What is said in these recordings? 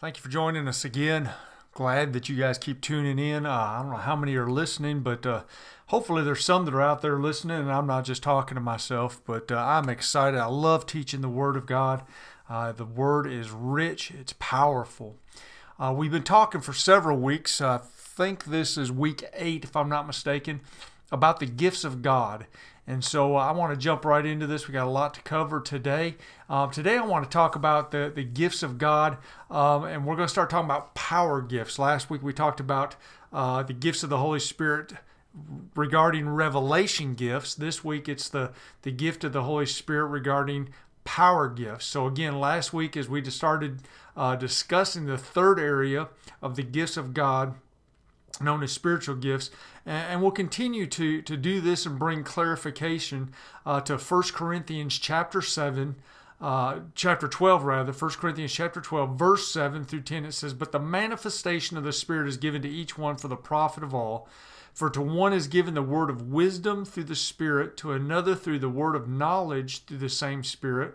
Thank you for joining us again. Glad that you guys keep tuning in. Uh, I don't know how many are listening, but uh, hopefully there's some that are out there listening, and I'm not just talking to myself, but uh, I'm excited. I love teaching the Word of God. Uh, the Word is rich, it's powerful. Uh, we've been talking for several weeks. I think this is week eight, if I'm not mistaken, about the gifts of God. And so uh, I want to jump right into this. We got a lot to cover today. Um, today I want to talk about the, the gifts of God, um, and we're going to start talking about power gifts. Last week we talked about uh, the gifts of the Holy Spirit regarding revelation gifts. This week it's the, the gift of the Holy Spirit regarding power gifts. So, again, last week as we just started uh, discussing the third area of the gifts of God, known as spiritual gifts, and we'll continue to, to do this and bring clarification uh, to 1 Corinthians chapter 7, uh, chapter 12 rather, 1 Corinthians chapter 12, verse 7 through 10. It says, But the manifestation of the Spirit is given to each one for the profit of all. For to one is given the word of wisdom through the Spirit, to another through the word of knowledge through the same Spirit,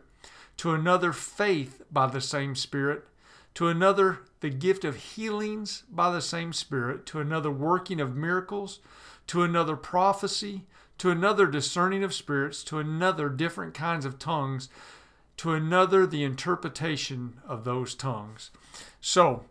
to another faith by the same Spirit to another the gift of healings by the same Spirit, to another working of miracles, to another prophecy, to another discerning of spirits, to another different kinds of tongues, to another the interpretation of those tongues. So,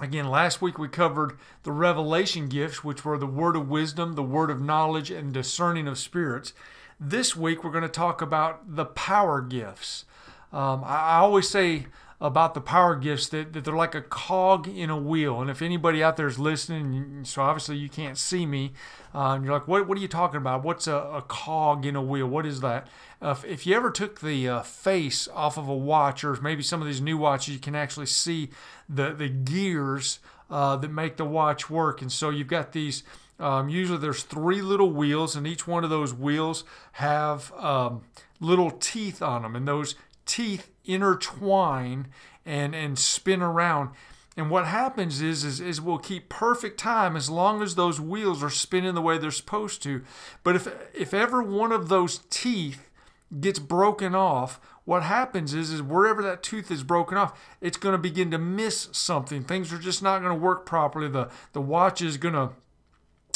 again, last week we covered the revelation gifts, which were the word of wisdom, the word of knowledge, and discerning of spirits. This week we're going to talk about the power gifts. Um, I, always say, about the power gifts that, that they're like a cog in a wheel. And if anybody out there is listening, so obviously you can't see me, uh, and you're like, what, what are you talking about? What's a, a cog in a wheel? What is that? Uh, if, if, you ever took the uh, face off of a watch, or maybe some of these new watches, you can actually see the, the gears uh, that make the watch work. And so you've got these. Um, usually there's three little wheels, and each one of those wheels have um, little teeth on them, and those teeth intertwine and, and spin around. And what happens is, is, is we'll keep perfect time as long as those wheels are spinning the way they're supposed to. But if, if ever one of those teeth gets broken off, what happens is, is wherever that tooth is broken off, it's going to begin to miss something. Things are just not going to work properly. The, the watch is going to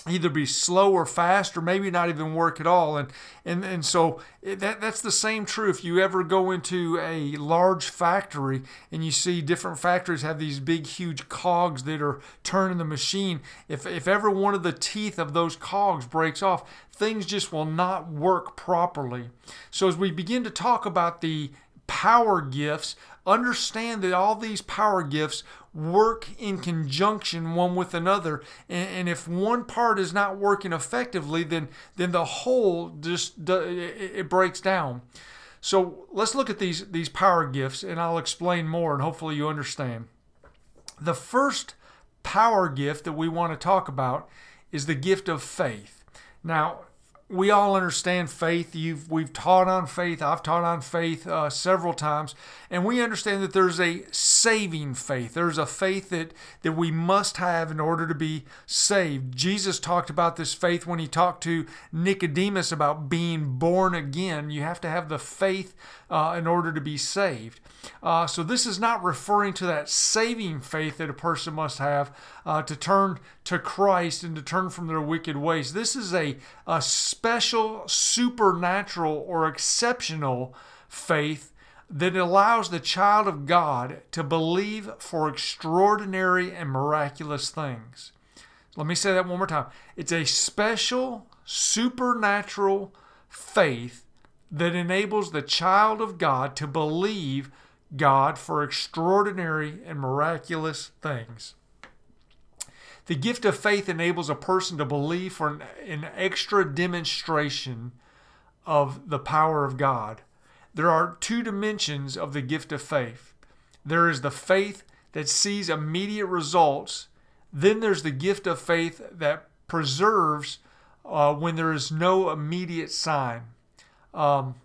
either be slow or fast or maybe not even work at all. And and and so that that's the same true if you ever go into a large factory and you see different factories have these big huge cogs that are turning the machine. If if ever one of the teeth of those cogs breaks off things just will not work properly. So as we begin to talk about the power gifts understand that all these power gifts work in conjunction one with another. And, and, if one part is not working effectively then then the whole just it breaks down. So let's look at these these power gifts and I'll explain more and hopefully you understand. The first power gift that we want to talk about is the gift of faith. Now we all understand faith. You've we've taught on faith. I've taught on faith uh, several times, and we understand that there's a saving faith. There's a faith that that we must have in order to be saved. Jesus talked about this faith when he talked to Nicodemus about being born again. You have to have the faith uh, in order to be saved. Uh, so this is not referring to that saving faith that a person must have uh, to turn to Christ and to turn from their wicked ways. This is a, a special, supernatural, or exceptional faith that allows the child of God to believe for extraordinary and miraculous things. Let me say that one more time. It's a special, supernatural faith that enables the child of God to believe God for extraordinary and miraculous things. The gift of faith enables a person to believe for an, an extra demonstration of the power of God. There are two dimensions of the gift of faith. There is the faith that sees immediate results, then there's the gift of faith that preserves uh, when there is no immediate sign. Um,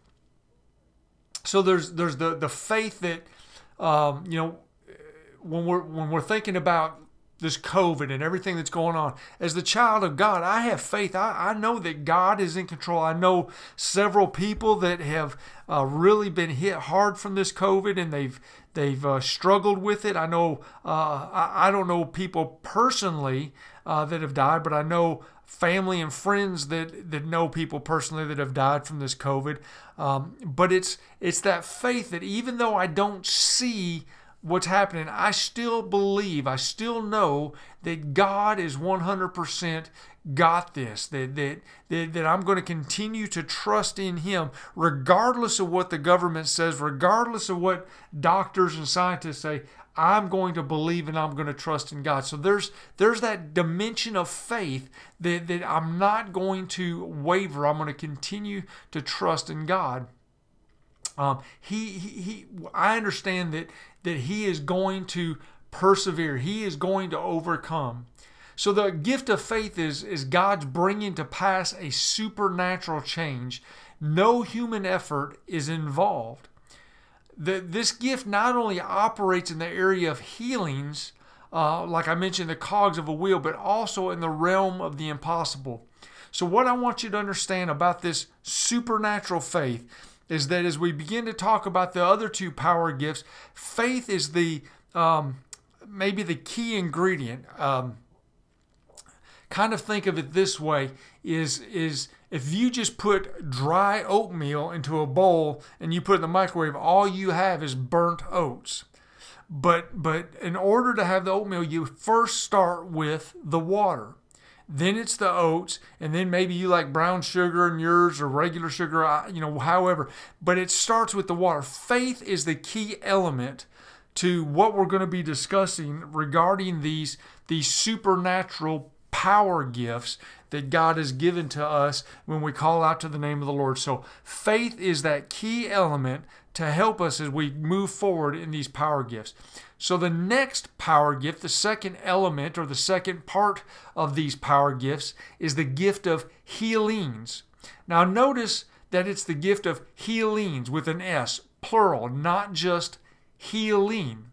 so there's there's the the faith that um, you know when we're when we're thinking about this COVID and everything that's going on. As the child of God, I have faith. I, I know that God is in control. I know several people that have uh, really been hit hard from this COVID and they've they've uh, struggled with it. I know uh, I, I, don't know people personally uh, that have died, but I know family and friends that that know people personally that have died from this COVID. Um, but it's it's that faith that even though I don't see what's happening, I still believe, I still know that God is 100% got this, that, that, that, that I'm going to continue to trust in Him regardless of what the government says, regardless of what doctors and scientists say. I'm going to believe and I'm going to trust in God. So there's there's that dimension of faith that, that I'm not going to waver. I'm going to continue to trust in God. Um, he, he, he, I understand that that he is going to persevere. He is going to overcome. So the gift of faith is is God's bringing to pass a supernatural change. No human effort is involved. The, this gift not only operates in the area of healings, uh, like I mentioned, the cogs of a wheel, but also in the realm of the impossible. So, what I want you to understand about this supernatural faith is that as we begin to talk about the other two power gifts, faith is the um, maybe the key ingredient. Um, kind of think of it this way: is is if you just put dry oatmeal into a bowl and you put it in the microwave, all you have is burnt oats. But but in order to have the oatmeal, you first start with the water then it's the oats, and then maybe you like brown sugar in yours or regular sugar, you know, however. But it starts with the water. Faith is the key element to what we're going to be discussing regarding these these supernatural power gifts that God has given to us when we call out to the name of the Lord. So faith is that key element to help us as we move forward in these power gifts. So, the next power gift, the second element or the second part of these power gifts, is the gift of healings. Now, notice that it's the gift of healings with an S, plural, not just healing.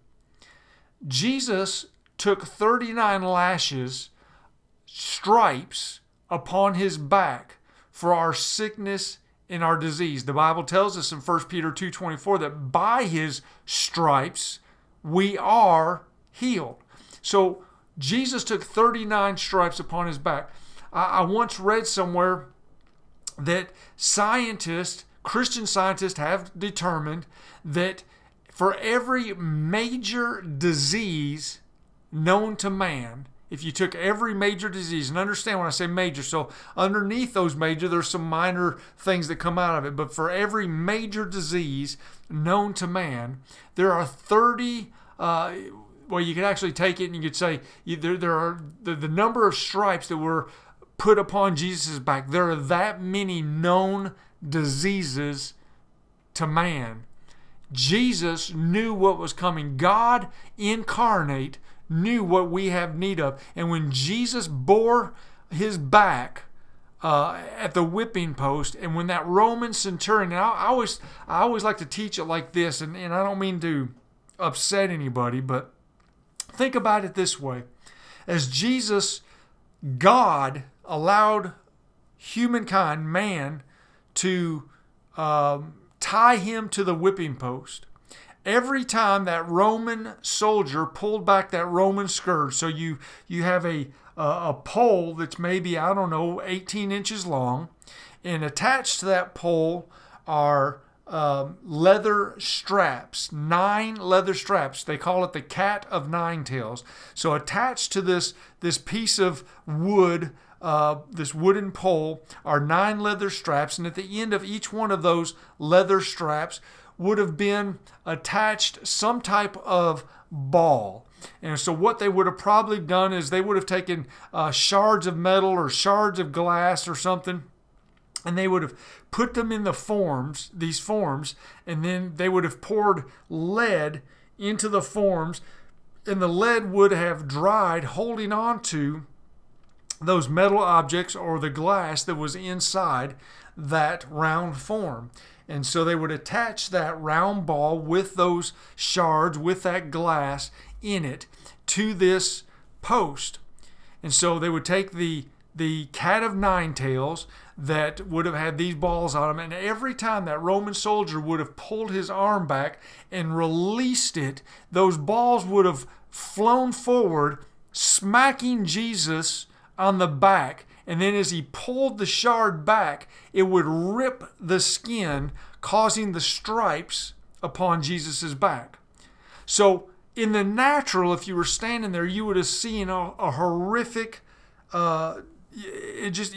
Jesus took 39 lashes, stripes upon his back for our sickness and our disease. The Bible tells us in 1 Peter 2:24 that by his stripes we are healed. So Jesus took 39 stripes upon his back. I, I once read somewhere that scientists, Christian scientists, have determined that for every major disease known to man, if you took every major disease, and understand when I say major, so underneath those major, there's some minor things that come out of it, but for every major disease known to man, there are 30, uh, well, you could actually take it and you could say you, there, there are the, the number of stripes that were put upon Jesus' back, there are that many known diseases to man. Jesus knew what was coming. God incarnate knew what we have need of. And when Jesus bore his back uh, at the whipping post, and when that Roman centurion, and I, I, always, I always like to teach it like this, and, and I don't mean to upset anybody, but think about it this way: as Jesus, God allowed humankind, man, to um, tie him to the whipping post every time that Roman soldier pulled back that Roman scourge, so you you have a a, a pole that's maybe I don't know 18 inches long, and attached to that pole are um, leather straps, nine leather straps. They call it the cat of nine tails. So attached to this this piece of wood. Uh, this wooden pole are nine leather straps, and at the end of each one of those leather straps would have been attached some type of ball. And so, what they would have probably done is they would have taken uh, shards of metal or shards of glass or something, and they would have put them in the forms, these forms, and then they would have poured lead into the forms, and the lead would have dried, holding on to those metal objects or the glass that was inside that round form. And so they would attach that round ball with those shards, with that glass in it, to this post. And so they would take the the cat of nine tails that would have had these balls on him, and every time that Roman soldier would have pulled his arm back and released it, those balls would have flown forward, smacking Jesus on the back. And then as he pulled the shard back, it would rip the skin, causing the stripes upon Jesus' back. So, in the natural, if you were standing there, you would have seen a, a horrific, uh, it just,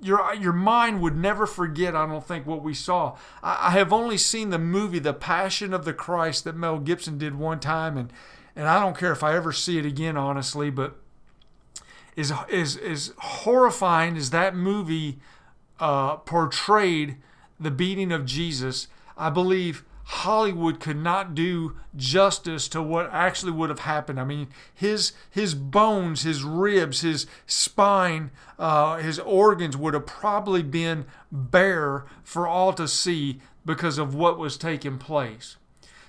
your your mind would never forget. I don't think what we saw. I, I, have only seen the movie The Passion of the Christ that Mel Gibson did one time, and and I don't care if I ever see it again, honestly. But is is is horrifying as that movie uh, portrayed the beating of Jesus. I believe Hollywood could not do justice to what actually would have happened. I mean, his his bones, his ribs, his spine, uh, his organs would have probably been bare for all to see because of what was taking place.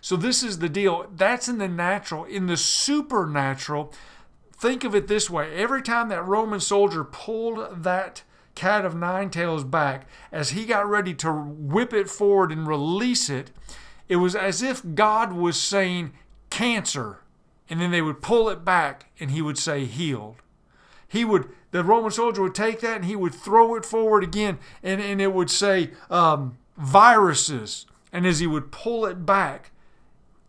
So this is the deal. That's in the natural. In the supernatural, think of it this way: every time that Roman soldier pulled that cat of nine tails back, as he got ready to whip it forward and release it it was as if God was saying cancer, and then they would pull it back and he would say healed. He would, the Roman soldier would take that and he would throw it forward again, and, and it would say um, viruses. And as he would pull it back,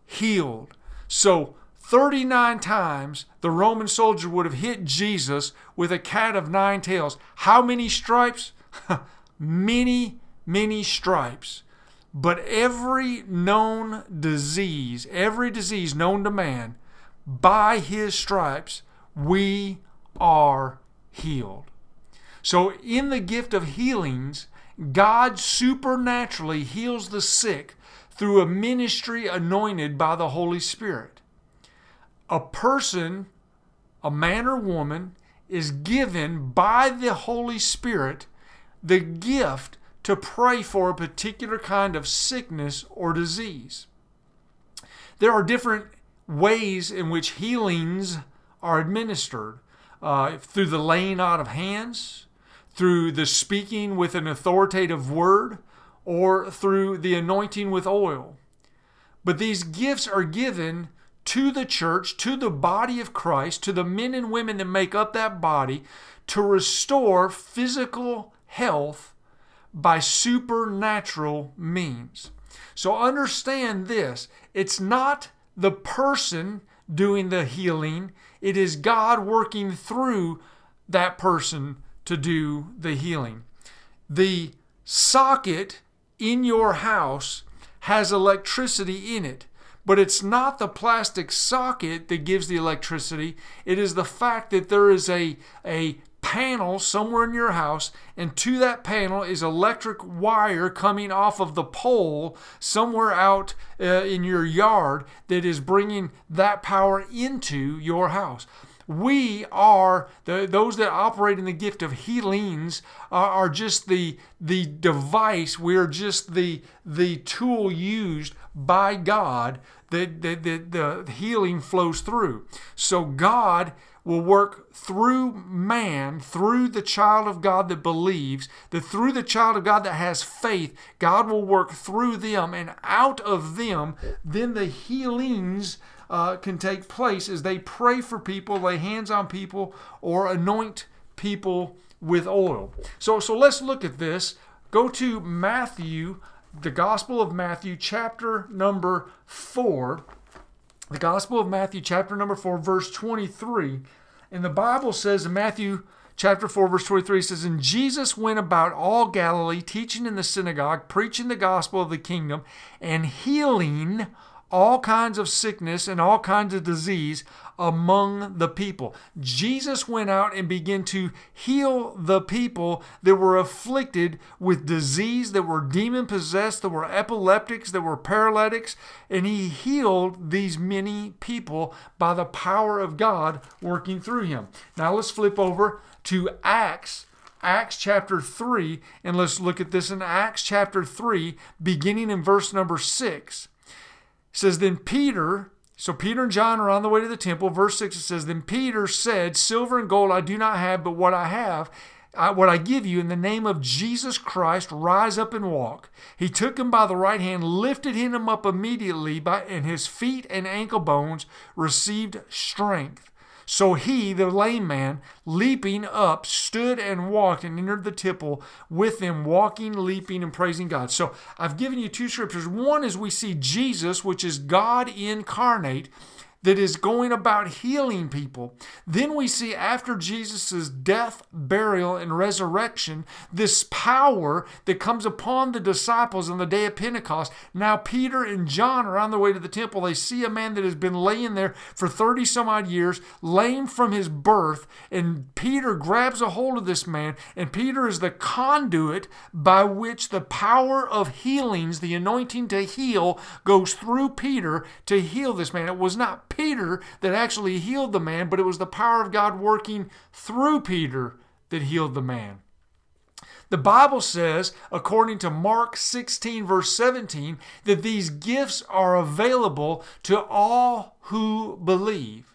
healed. So 39 times the Roman soldier would have hit Jesus with a cat of nine tails. How many stripes? many, many stripes. But every known disease, every disease known to man, by his stripes, we are healed. So, in the gift of healings, God supernaturally heals the sick through a ministry anointed by the Holy Spirit. A person, a man or woman, is given by the Holy Spirit the gift to pray for a particular kind of sickness or disease. There are different ways in which healings are administered uh, through the laying out of hands, through the speaking with an authoritative word, or through the anointing with oil. But these gifts are given to the church, to the body of Christ, to the men and women that make up that body to restore physical health by supernatural means. So understand this it's not the person doing the healing, it is God working through that person to do the healing. The socket in your house has electricity in it. But it's not the plastic socket that gives the electricity. It is the fact that there is a, a panel somewhere in your house, and to that panel is electric wire coming off of the pole somewhere out uh, in your yard that is bringing that power into your house. We are the, those that operate in the gift of healings are, are just the the device. We are just the the tool used by God that, that, that the healing flows through. So God will work through man, through the child of God that believes, that through the child of God that has faith, God will work through them, and out of them, then the healings uh, can take place as they pray for people, lay hands on people, or anoint people with oil. So, so let's look at this. Go to Matthew, the Gospel of Matthew, chapter number 4 the Gospel of Matthew, chapter number 4, verse 23. And the Bible says in Matthew chapter 4, verse 23 says, And Jesus went about all Galilee, teaching in the synagogue, preaching the gospel of the kingdom, and healing all kinds of sickness and all kinds of disease among the people. Jesus went out and began to heal the people that were afflicted with disease, that were demon possessed, that were epileptics, that were paralytics, and he healed these many people by the power of God working through him. Now let's flip over to Acts Acts chapter 3, and let's look at this in Acts chapter 3, beginning in verse number 6 says, Then Peter So Peter and John are on the way to the temple. Verse 6 it says, Then Peter said, Silver and gold I do not have, but what I have, I, what I give you in the name of Jesus Christ, rise up and walk. He took him by the right hand, lifted him up immediately, by, and his feet and ankle bones received strength. So he, the lame man, leaping up, stood and walked and entered the temple with them, walking, leaping, and praising God. So I've given you two scriptures. One is we see Jesus, which is God incarnate that is going about healing people. Then we see after Jesus' death, burial, and resurrection, this power that comes upon the disciples on the day of Pentecost. Now, Peter and John are on their way to the temple. They see a man that has been laying there for 30 some odd years, lame from his birth. And Peter grabs a hold of this man, and Peter is the conduit by which the power of healings, the anointing to heal, goes through Peter to heal this man. It was not Peter that actually healed the man, but it was the power of God working through Peter that healed the man. The Bible says, according to Mark 16, verse 17, that these gifts are available to all who believe.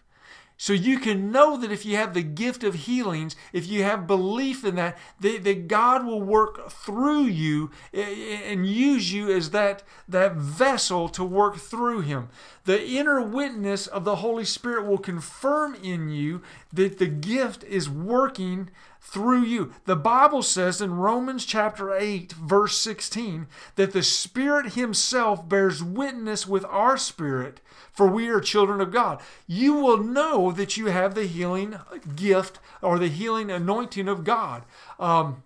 So you can know that if you have the gift of healings, if you have belief in that, that, that, God will work through you and use you as that, that vessel to work through Him. The inner witness of the Holy Spirit will confirm in you that the gift is working through you. The Bible says in Romans chapter 8, verse 16, that the Spirit Himself bears witness with our spirit for we are children of God. You will know that you have the healing gift or the healing anointing of God. Um,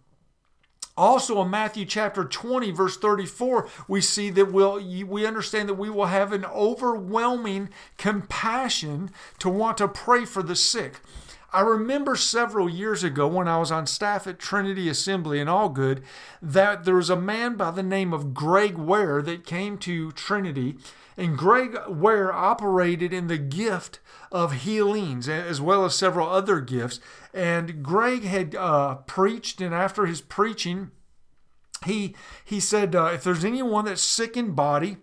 also in Matthew chapter 20 verse 34 we see that we'll, we understand that we will have an overwhelming compassion to want to pray for the sick. I remember several years ago when I was on staff at Trinity Assembly in Algood that there was a man by the name of Greg Ware that came to Trinity and Greg Ware operated in the gift of healings as well as several other gifts. And Greg had uh, preached, and after his preaching, he he said, uh, "If there's anyone that's sick in body."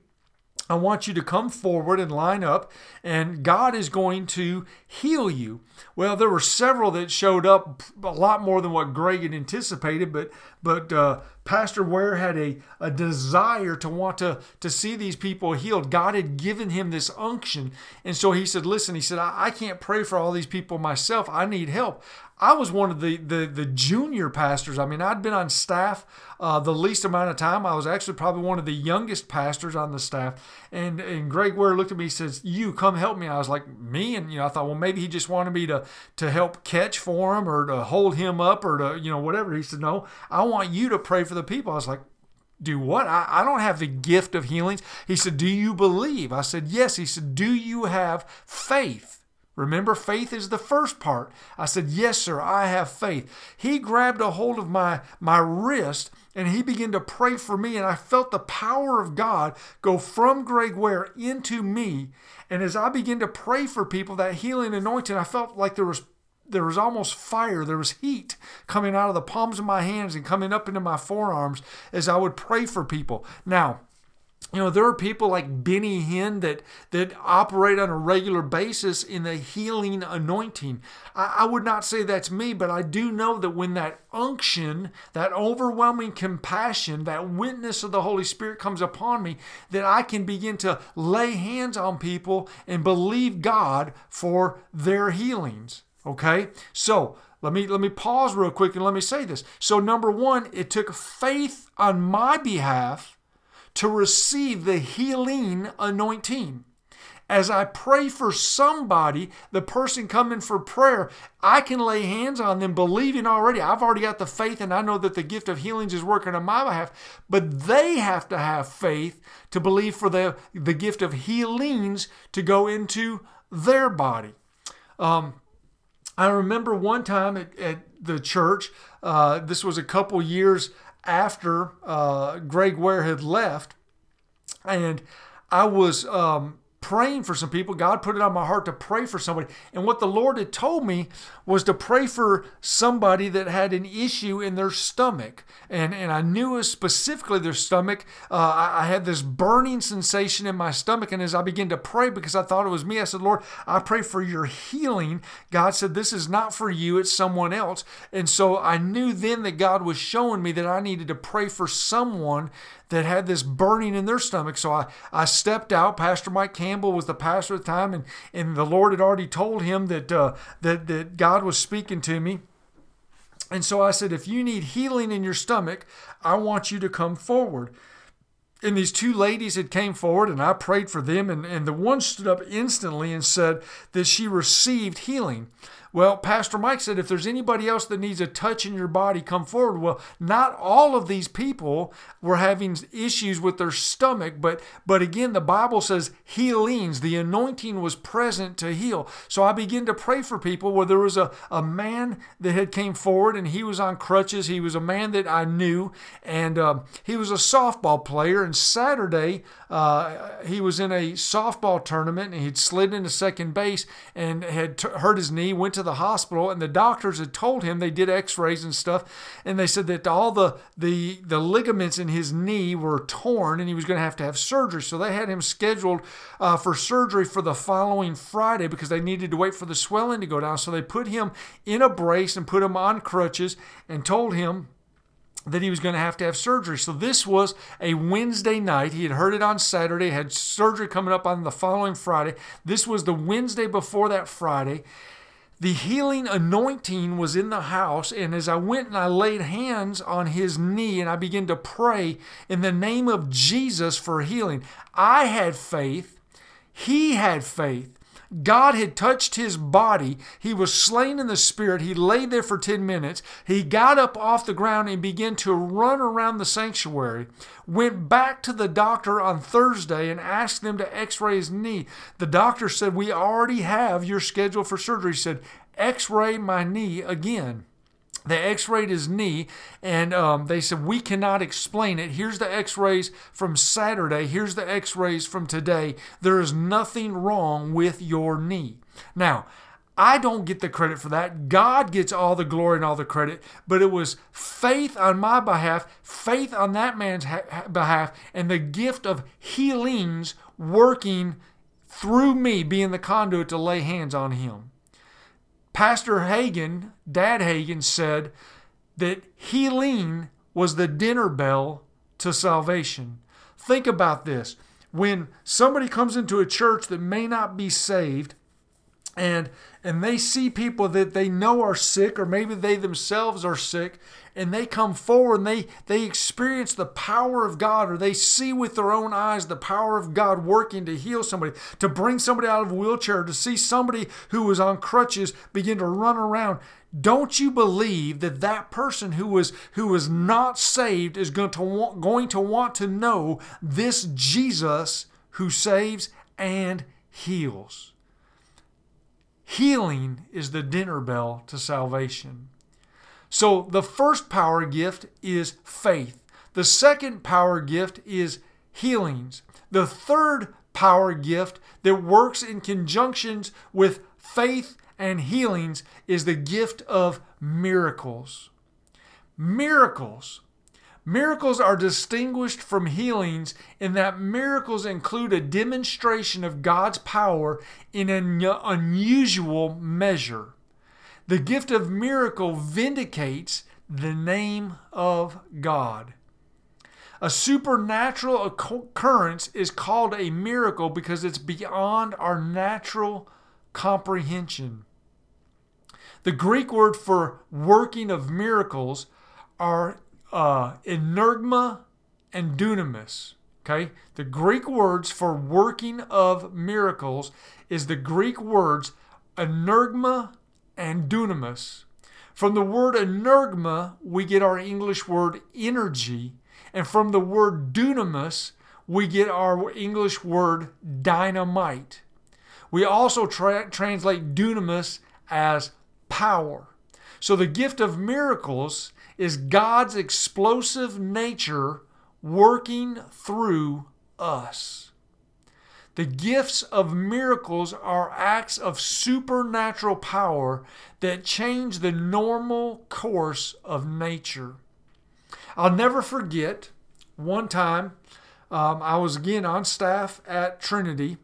I want you to come forward and line up, and God is going to heal you. Well, there were several that showed up, a lot more than what Greg had anticipated, but but uh, Pastor Ware had a, a desire to want to, to see these people healed. God had given him this unction. And so he said, Listen, he said, I, I can't pray for all these people myself. I need help. I was one of the, the, the junior pastors. I mean, I'd been on staff uh, the least amount of time. I was actually probably one of the youngest pastors on the staff. And, and Greg Ware looked at me and says, You come help me. I was like, Me? And, you know, I thought, well, maybe he just wanted me to, to help catch for him or to hold him up or to, you know, whatever. He said, No, I want you to pray for the people. I was like, do what? I, I don't have the gift of healings. He said, Do you believe? I said, Yes. He said, Do you have faith? Remember, faith is the first part. I said, Yes, sir, I have faith. He grabbed a hold of my, my wrist and he began to pray for me, and I felt the power of God go from Greg Ware into me. And as I began to pray for people, that healing anointing, I felt like there was there was almost fire, there was heat coming out of the palms of my hands and coming up into my forearms as I would pray for people. Now, you know there are people like benny hinn that that operate on a regular basis in the healing anointing. I, I, would not say that's me but i do know that when that unction that overwhelming compassion that witness of the holy spirit comes upon me that i can begin to lay hands on people and believe god for their healings okay so let me let me pause real quick and let me say this so number one it took faith on my behalf to receive the healing anointing. As I pray for somebody, the person coming for prayer, I can lay hands on them, believing already. I've already got the faith, and I know that the gift of healings is working on my behalf. But they have to have faith to believe for the, the gift of healings to go into their body. Um, I remember one time at, at the church, uh, this was a couple years after uh, Greg Ware had left, and I was um, praying for some people. God put it on my heart to pray for somebody. And what the Lord had told me was to pray for somebody that had an issue in their stomach. And, and I knew specifically their stomach. Uh, I, I had this burning sensation in my stomach. And as I began to pray, because I thought it was me, I said, Lord, I pray for your healing. God said, This is not for you, it's someone else. And so I knew then that God was showing me that I needed to pray for someone that had this burning in their stomach. So I, I stepped out. Pastor Mike Campbell was the pastor at the time, and, and the Lord had already told him that, uh, that, that God was speaking to me. And so I said, if you need healing in your stomach, I want you to come forward. And these two ladies had came forward and I prayed for them and, and the one stood up instantly and said that she received healing. Well, Pastor Mike said, if there's anybody else that needs a touch in your body, come forward. Well, not all of these people were having issues with their stomach, but but again, the Bible says healings. The anointing was present to heal. So I began to pray for people where there was a, a man that had came forward and he was on crutches. He was a man that I knew, and uh, he was a softball player. And Saturday, uh, he was in a softball tournament and he'd slid into second base and had t- hurt his knee, went to the hospital, and the doctors had told him they did X-rays and stuff, and they said that all the the the ligaments in his knee were torn, and he was going to have to have surgery. So they had him scheduled uh, for surgery for the following Friday because they needed to wait for the swelling to go down. So they put him in a brace and put him on crutches and told him that he was going to have to have surgery. So this was a Wednesday night. He had heard it on Saturday, had surgery coming up on the following Friday. This was the Wednesday before that Friday the healing anointing was in the house. And as I went and I laid hands on his knee and I began to pray in the name of Jesus for healing, I had faith. He had faith. God had touched his body. He was slain in the spirit. He lay there for 10 minutes. He got up off the ground and began to run around the sanctuary. Went back to the doctor on Thursday and asked them to x ray his knee. The doctor said, We already have your schedule for surgery. He said, X ray my knee again. They x rayed his knee and um, they said, We cannot explain it. Here's the x rays from Saturday. Here's the x rays from today. There is nothing wrong with your knee. Now, I don't get the credit for that. God gets all the glory and all the credit, but it was faith on my behalf, faith on that man's ha- behalf, and the gift of healings working through me, being the conduit to lay hands on him. Pastor Hagin, Dad Hagin, said that healing was the dinner bell to salvation. Think about this. When somebody comes into a church that may not be saved, and and they see people that they know are sick or maybe they themselves are sick and they come forward and they they experience the power of God or they see with their own eyes the power of God working to heal somebody to bring somebody out of a wheelchair to see somebody who was on crutches begin to run around don't you believe that that person who was who was not saved is going to want, going to want to know this Jesus who saves and heals Healing is the dinner bell to salvation. So the first power gift is faith. The second power gift is healings. The third power gift that works in conjunctions with faith and healings is the gift of miracles. Miracles Miracles are distinguished from healings in that miracles include a demonstration of God's power in an unusual measure. The gift of miracle vindicates the name of God. A supernatural occurrence is called a miracle because it's beyond our natural comprehension. The Greek word for working of miracles are uh, energma and dunamis. Okay, the Greek words for working of miracles is the Greek words energma and dunamis. From the word energma, we get our English word energy, and from the word dunamis, we get our English word dynamite. We also tra- translate dunamis as power. So the gift of miracles is God's explosive nature working through us. The gifts of miracles are acts of supernatural power that change the normal course of nature. I'll never forget one time um, I was again on staff at Trinity,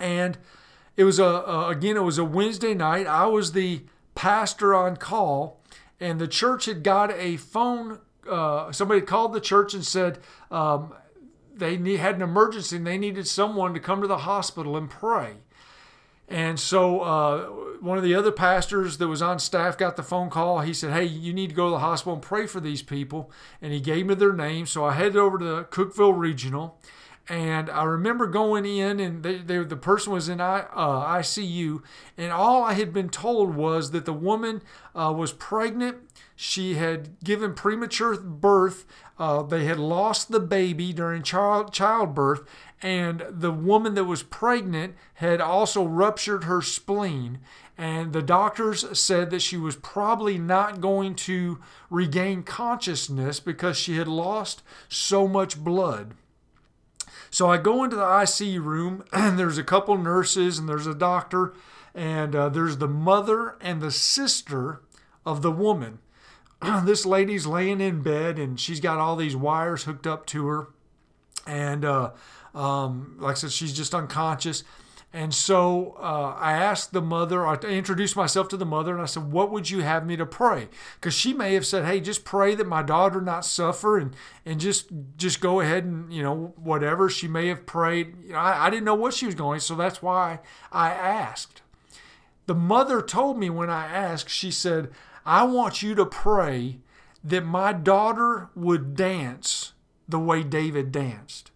and it was a, a again it was a Wednesday night. I was the pastor on call, and the church had got a phone. Uh, somebody called the church and said um, they need, had an emergency and they needed someone to come to the hospital and pray. And so uh, one of the other pastors that was on staff got the phone call. He said, Hey, you need to go to the hospital and pray for these people. And he gave me their names. So I headed over to the Cookeville Regional. And I remember going in, and they, they, the person was in I, uh, ICU. And all I had been told was that the woman uh, was pregnant. She had given premature birth. Uh, they had lost the baby during child, childbirth and the woman that was pregnant had also ruptured her spleen. And the doctors said that she was probably not going to regain consciousness because she had lost so much blood. So I go into the ICU room, and there's a couple nurses, and there's a doctor, and uh, there's the mother and the sister of the woman. this lady's laying in bed, and she's got all these wires hooked up to her. And uh, um, like I said, she's just unconscious. And so uh, I asked the mother, I introduced myself to the mother, and I said, What would you have me to pray? Because she may have said, Hey, just pray that my daughter not suffer and, and just just go ahead and, you know, whatever. She may have prayed. You know, I, I didn't know what she was going, so that's why I asked. The mother told me when I asked, she said, I want you to pray that my daughter would dance the way David danced.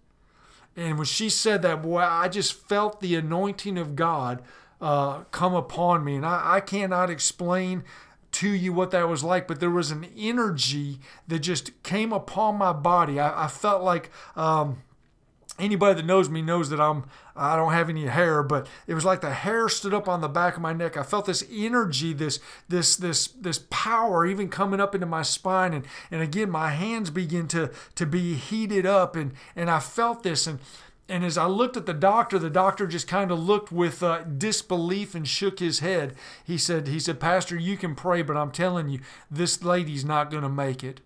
And when she said that, boy, I just felt the anointing of God uh, come upon me. And I, I cannot explain to you what that was like, but there was an energy that just came upon my body. I, I felt like. Um, anybody that knows me knows that I'm I don't have any hair, but it was like the hair stood up on the back of my neck. I felt this energy, this this this this power even coming up into my spine and and again my hands begin to to be heated up and and I felt this and and as I looked at the doctor, the doctor just kind of looked with uh, disbelief and shook his head. He said, "He said, Pastor, you can pray, but I'm telling you, this lady's not going to make it."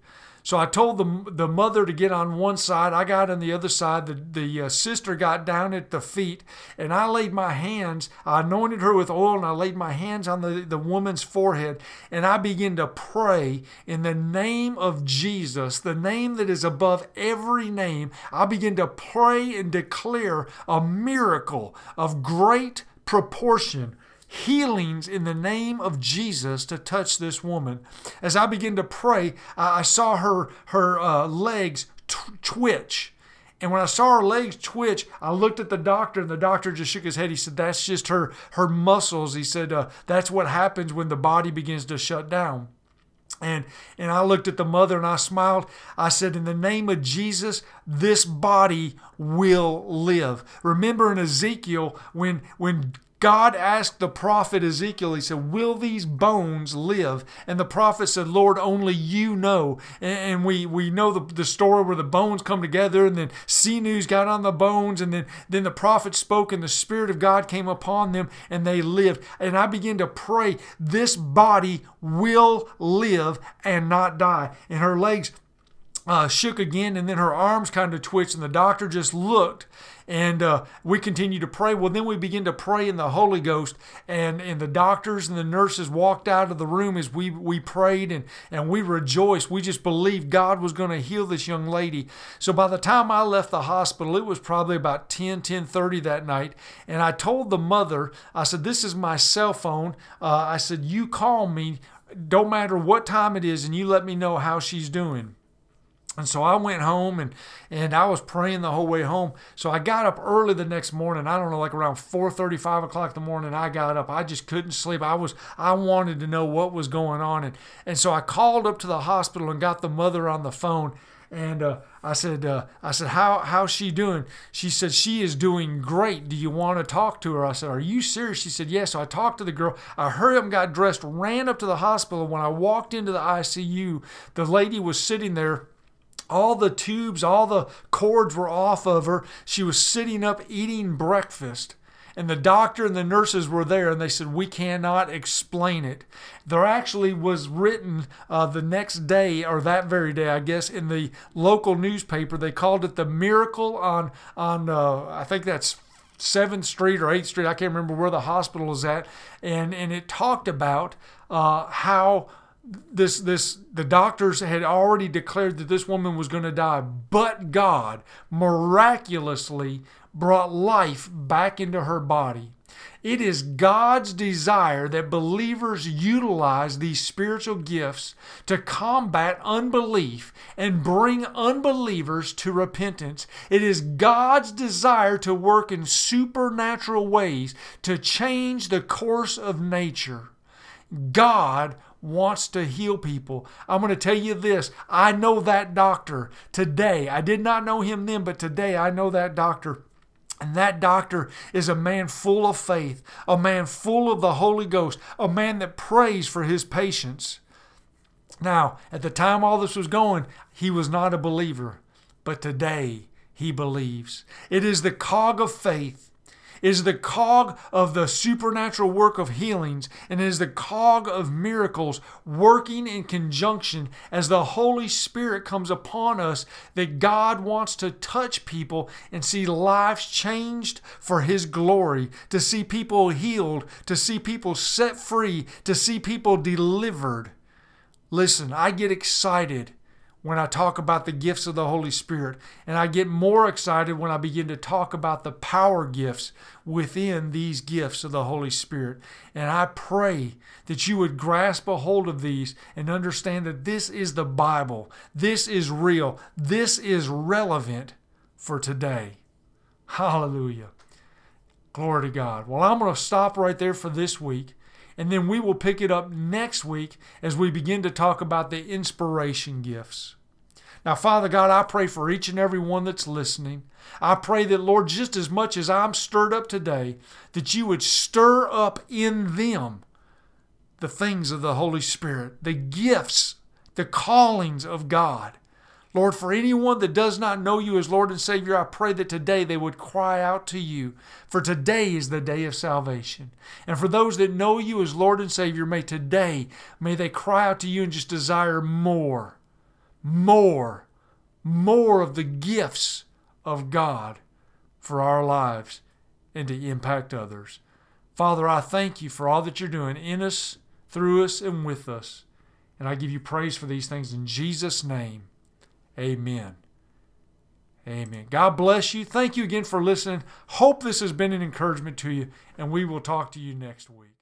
So I told the, the mother to get on one side. I got on the other side. The, the uh, sister got down at the feet, and I laid my hands, I anointed her with oil, and I laid my hands on the, the woman's forehead, and I began to pray in the name of Jesus, the name that is above every name. I began to pray and declare a miracle of great proportion healings in the name of Jesus to touch this woman. As I began to pray, I saw her her uh, legs twitch. And when I saw her legs twitch, I looked at the doctor, and the doctor just shook his head. He said, "That's just her her muscles." He said, uh, "That's what happens when the body begins to shut down." And and I looked at the mother and I smiled. I said, "In the name of Jesus, this body will live." Remember in Ezekiel when when God asked the prophet Ezekiel, he said, Will these bones live? And the prophet said, Lord, only you know. And we, we know the, the story where the bones come together, and then sinews got on the bones, and then, then the prophet spoke, and the Spirit of God came upon them, and they lived. And I began to pray, This body will live and not die. And her legs uh, shook again, and then her arms kind of twitched, and the doctor just looked and uh, we continue to pray. Well, then we begin to pray in the Holy Ghost, and, and the doctors and the nurses walked out of the room as we, we prayed and, and we rejoiced. We just believed God was going to heal this young lady. So by the time I left the hospital, it was probably about 10, 10.30 that night, and I told the mother, I said, this is my cell phone. Uh, I said, you call me, don't matter what time it is, and you let me know how she's doing. And so I went home and, and I was praying the whole way home. So I got up early the next morning. I don't know, like around 4:30, 5 o'clock in the morning. I got up. I just couldn't sleep. I was I wanted to know what was going on. And, and so I called up to the hospital and got the mother on the phone. And uh, I said, uh, I said, how how's she doing? She said she is doing great. Do you want to talk to her? I said, Are you serious? She said, Yes. So I talked to the girl. I hurried up and got dressed, ran up to the hospital. When I walked into the ICU, the lady was sitting there all the tubes, all the cords were off of her. She was sitting up eating breakfast. And the doctor and the nurses were there, and they said, We cannot explain it. There actually was written uh, the next day, or that very day, I guess, in the local newspaper. They called it the miracle on, on uh, I think that's 7th Street or 8th Street. I can't remember where the hospital is at. And, and it talked about uh, how this this the doctors had already declared that this woman was going to die but god miraculously brought life back into her body it is God's desire that believers utilize these spiritual gifts to combat unbelief and bring unbelievers to repentance. It is God's desire to work in supernatural ways to change the course of nature. God wants to heal people. I'm going to tell you this I know that doctor today. I did not know him then, but today I know that doctor. And that doctor is a man full of faith, a man full of the Holy Ghost, a man that prays for his patients. Now, at the time all this was going, he was not a believer, but today he believes. It is the cog of faith is the cog of the supernatural work of healings and is the cog of miracles working in conjunction as the Holy Spirit comes upon us that God wants to touch people and see lives changed for His glory, to see people healed, to see people set free, to see people delivered. Listen, I get excited when I talk about the gifts of the Holy Spirit. And I get more excited when I begin to talk about the power gifts within these gifts of the Holy Spirit. And I pray that you would grasp a hold of these and understand that this is the Bible. This is real. This is relevant for today. Hallelujah. Glory to God. Well, I'm going to stop right there for this week. And then we will pick it up next week as we begin to talk about the inspiration gifts. Now, Father God, I pray for each and every one that's listening. I pray that, Lord, just as much as I'm stirred up today, that you would stir up in them the things of the Holy Spirit, the gifts, the callings of God. Lord, for anyone that does not know you as Lord and Savior, I pray that today they would cry out to you, for today is the day of salvation. And for those that know you as Lord and Savior, may today, may they cry out to you and just desire more, more, more of the gifts of God for our lives and to impact others. Father, I thank you for all that you're doing in us, through us, and with us. And I give you praise for these things in Jesus' name. Amen. Amen. God bless you. Thank you again for listening. Hope this has been an encouragement to you, and we will talk to you next week.